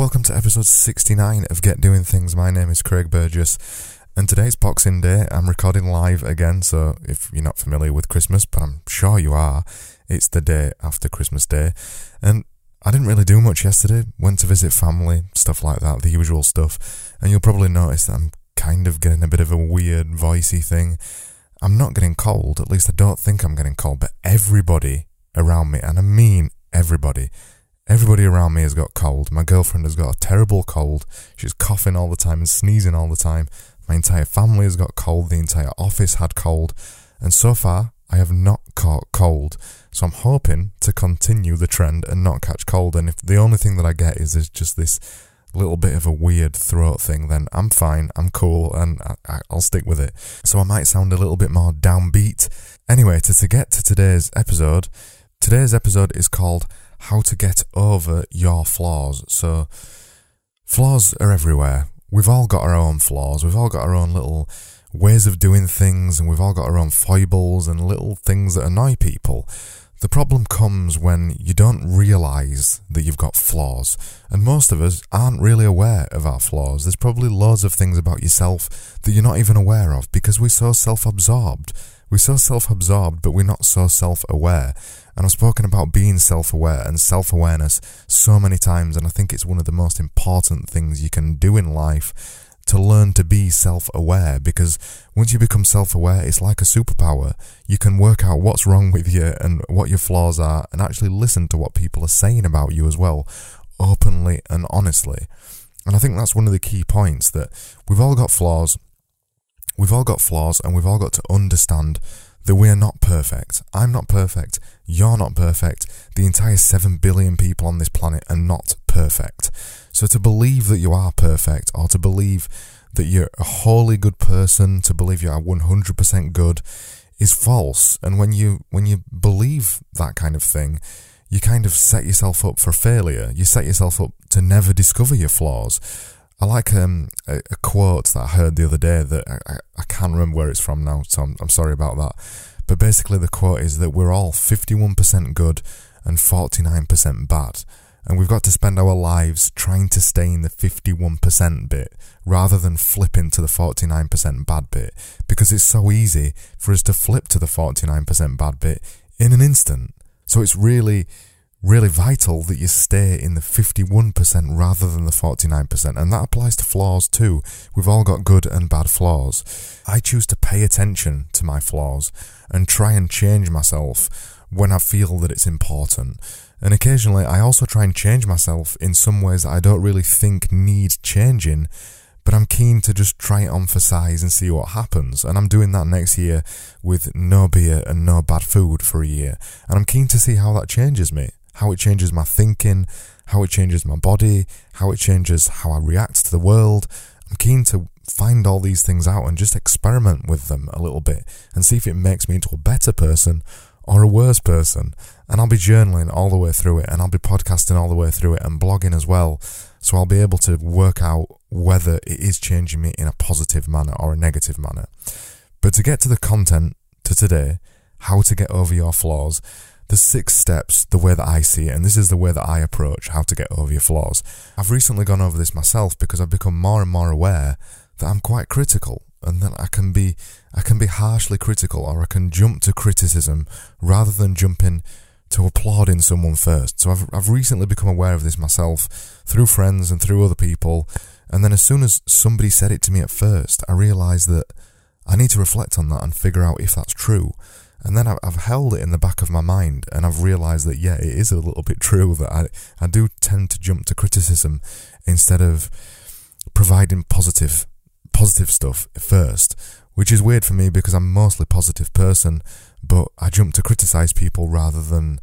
welcome to episode 69 of Get Doing Things. My name is Craig Burgess, and today's Boxing Day. I'm recording live again, so if you're not familiar with Christmas, but I'm sure you are, it's the day after Christmas Day. And I didn't really do much yesterday. Went to visit family, stuff like that, the usual stuff. And you'll probably notice that I'm kind of getting a bit of a weird, voicey thing. I'm not getting cold, at least I don't think I'm getting cold, but everybody around me, and I mean everybody, Everybody around me has got cold. My girlfriend has got a terrible cold. She's coughing all the time and sneezing all the time. My entire family has got cold. The entire office had cold. And so far, I have not caught cold. So I'm hoping to continue the trend and not catch cold. And if the only thing that I get is, is just this little bit of a weird throat thing, then I'm fine, I'm cool, and I, will stick with it. So I might sound a little bit more downbeat. Anyway, to, to get to today's episode, today's episode is called how to get over your flaws. So, flaws are everywhere. We've all got our own flaws. We've all got our own little ways of doing things, and we've all got our own foibles and little things that annoy people. The problem comes when you don't realize that you've got flaws. And most of us aren't really aware of our flaws. There's probably loads of things about yourself that you're not even aware of because we're so self absorbed. We're so self absorbed, but we're not so self aware. And I've spoken about being self aware and self awareness so many times, and I think it's one of the most important things you can do in life to learn to be self aware because once you become self aware, it's like a superpower. You can work out what's wrong with you and what your flaws are, and actually listen to what people are saying about you as well, openly and honestly. And I think that's one of the key points that we've all got flaws. We've all got flaws, and we've all got to understand that we are not perfect. I'm not perfect. You're not perfect. The entire 7 billion people on this planet are not perfect. So to believe that you are perfect or to believe that you're a wholly good person, to believe you are 100% good is false. And when you when you believe that kind of thing, you kind of set yourself up for failure. You set yourself up to never discover your flaws. I like um, a, a, quote that I heard the other day that I, I, can't remember where it's from now, so I'm, I'm sorry about that. But basically, the quote is that we're all 51% good and 49% bad. And we've got to spend our lives trying to stay in the 51% bit rather than flipping to the 49% bad bit because it's so easy for us to flip to the 49% bad bit in an instant. So it's really really vital that you stay in the 51% rather than the 49%. And that applies to flaws too. We've all got good and bad flaws. I choose to pay attention to my flaws and try and change myself when I feel that it's important. And occasionally I also try and change myself in some ways that I don't really think need changing but I'm keen to just try it on for size and see what happens. And I'm doing that next year with no beer and no bad food for a year. And I'm keen to see how that changes me how it changes my thinking, how it changes my body, how it changes how I react to the world. I'm keen to find all these things out and just experiment with them a little bit and see if it makes me into a better person or a worse person. And I'll be journaling all the way through it and I'll be podcasting all the way through it and blogging as well. So I'll be able to work out whether it is changing me in a positive manner or a negative manner. But to get to the content to today, how to get over your flaws, the six steps, the way that I see it, and this is the way that I approach how to get over your flaws. I've recently gone over this myself because I've become more and more aware that I'm quite critical and that I can be I can be harshly critical or I can jump to criticism rather than jumping to applauding someone first. So I've I've recently become aware of this myself through friends and through other people. And then as soon as somebody said it to me at first, I realized that I need to reflect on that and figure out if that's true. And then I've held it in the back of my mind and I've realised that, yeah, it is a little bit true that I, I do tend to jump to criticism instead of providing positive, positive stuff first, which is weird for me because I'm mostly positive person, but I jump to criticise people rather than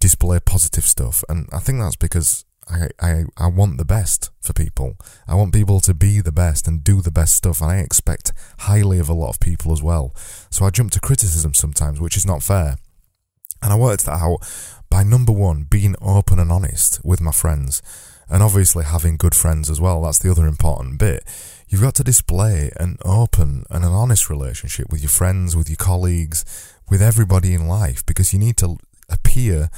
display positive stuff. And I think that's because I, I, I want the best for people. I want people to be the best and do the best stuff, and I expect highly of a lot of people as well. So I jump to criticism sometimes, which is not fair. And I worked that out by number one, being open and honest with my friends, and obviously having good friends as well. That's the other important bit. You've got to display an open and an honest relationship with your friends, with your colleagues, with everybody in life, because you need to appear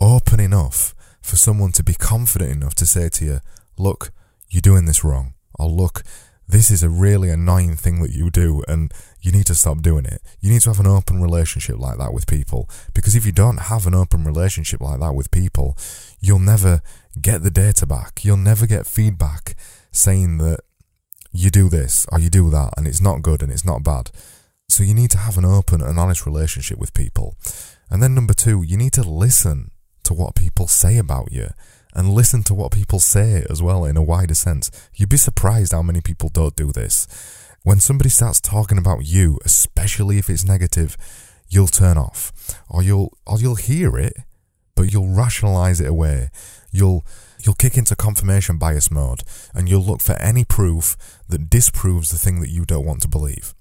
open enough for someone to be confident enough to say to you, look, you're doing this wrong. Or look, this is a really annoying thing that you do and you need to stop doing it. You need to have an open relationship like that with people because if you don't have an open relationship like that with people, you'll never get the data back. You'll never get feedback saying that you do this or you do that and it's not good and it's not bad. So you need to have an open and honest relationship with people. And then number two, you need to listen to what people say about you and listen to what people say as well in a wider sense. You'd be surprised how many people don't do this. When somebody starts talking about you, especially if it's negative, you'll turn off or you'll or you'll hear it, but you'll rationalize it away. You'll you'll kick into confirmation bias mode and you'll look for any proof that disproves the thing that you don't want to believe.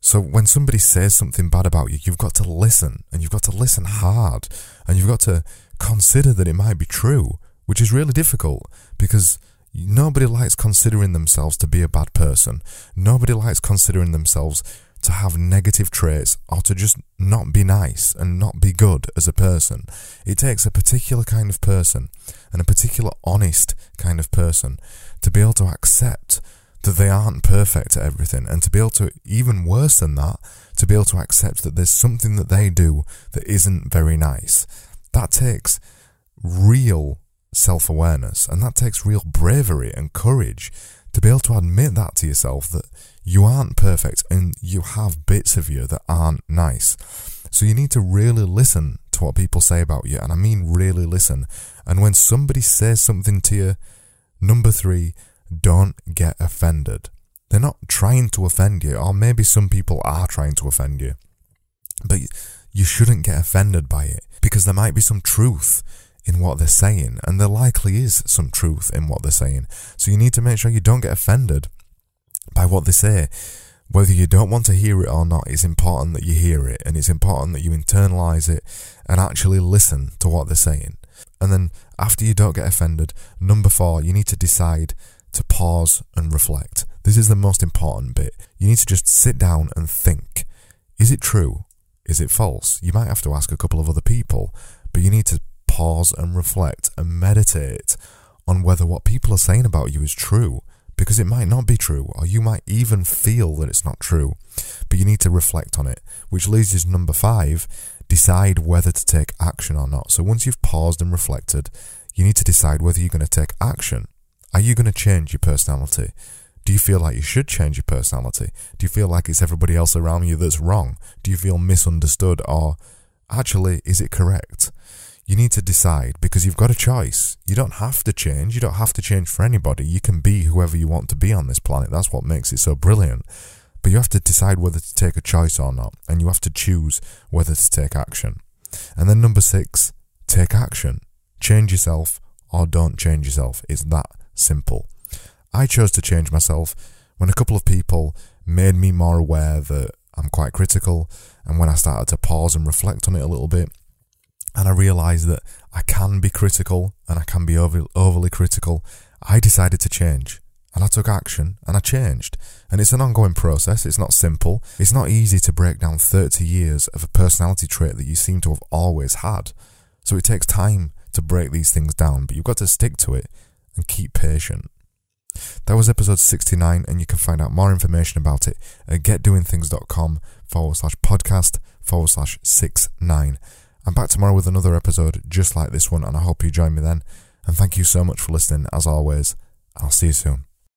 So when somebody says something bad about you, you've got to listen and you've got to listen hard and you've got to consider that it might be true, which is really difficult because nobody likes considering themselves to be a bad person. Nobody likes considering themselves to have negative traits or to just not be nice and not be good as a person. It takes a particular kind of person and a particular honest kind of person to be able to accept that they aren't perfect at everything and to be able to, even worse than that, to be able to accept that there's something that they do that isn't very nice. That takes real self awareness and that takes real bravery and courage to be able to admit that to yourself that you aren't perfect and you have bits of you that aren't nice. So you need to really listen to what people say about you, and I mean really listen. And when somebody says something to you, number three, don't get offended. They're not trying to offend you, or maybe some people are trying to offend you. But you shouldn't get offended by it because there might be some truth in what they're saying, and there likely is some truth in what they're saying. So you need to make sure you don't get offended by what they say. Whether you don't want to hear it or not, it's important that you hear it, and it's important that you internalize it and actually listen to what they're saying. And then, after you don't get offended, number four, you need to decide to pause and reflect. This is the most important bit. You need to just sit down and think. Is it true? Is it false? You might have to ask a couple of other people, but you need to pause and reflect and meditate on whether what people are saying about you is true because it might not be true, or you might even feel that it's not true. But you need to reflect on it, which leads you to number five decide whether to take action or not. So once you've paused and reflected, you need to decide whether you're going to take action. Are you going to change your personality? Do you feel like you should change your personality? Do you feel like it's everybody else around you that's wrong? Do you feel misunderstood? Or actually, is it correct? You need to decide because you've got a choice. You don't have to change. You don't have to change for anybody. You can be whoever you want to be on this planet. That's what makes it so brilliant. But you have to decide whether to take a choice or not. And you have to choose whether to take action. And then number six, take action. Change yourself or don't change yourself. It's that simple. I chose to change myself when a couple of people made me more aware that I'm quite critical, and when I started to pause and reflect on it a little bit, and I realised that I can be critical and I can be over, overly critical, I decided to change. And I took action and I changed. And it's an ongoing process, it's not simple. It's not easy to break down 30 years of a personality trait that you seem to have always had. So it takes time to break these things down, but you've got to stick to it and keep patient. That was episode 69, and you can find out more information about it at getdoingthings.com forward slash podcast forward slash 69. I'm back tomorrow with another episode just like this one, and I hope you join me then. And thank you so much for listening, as always. I'll see you soon.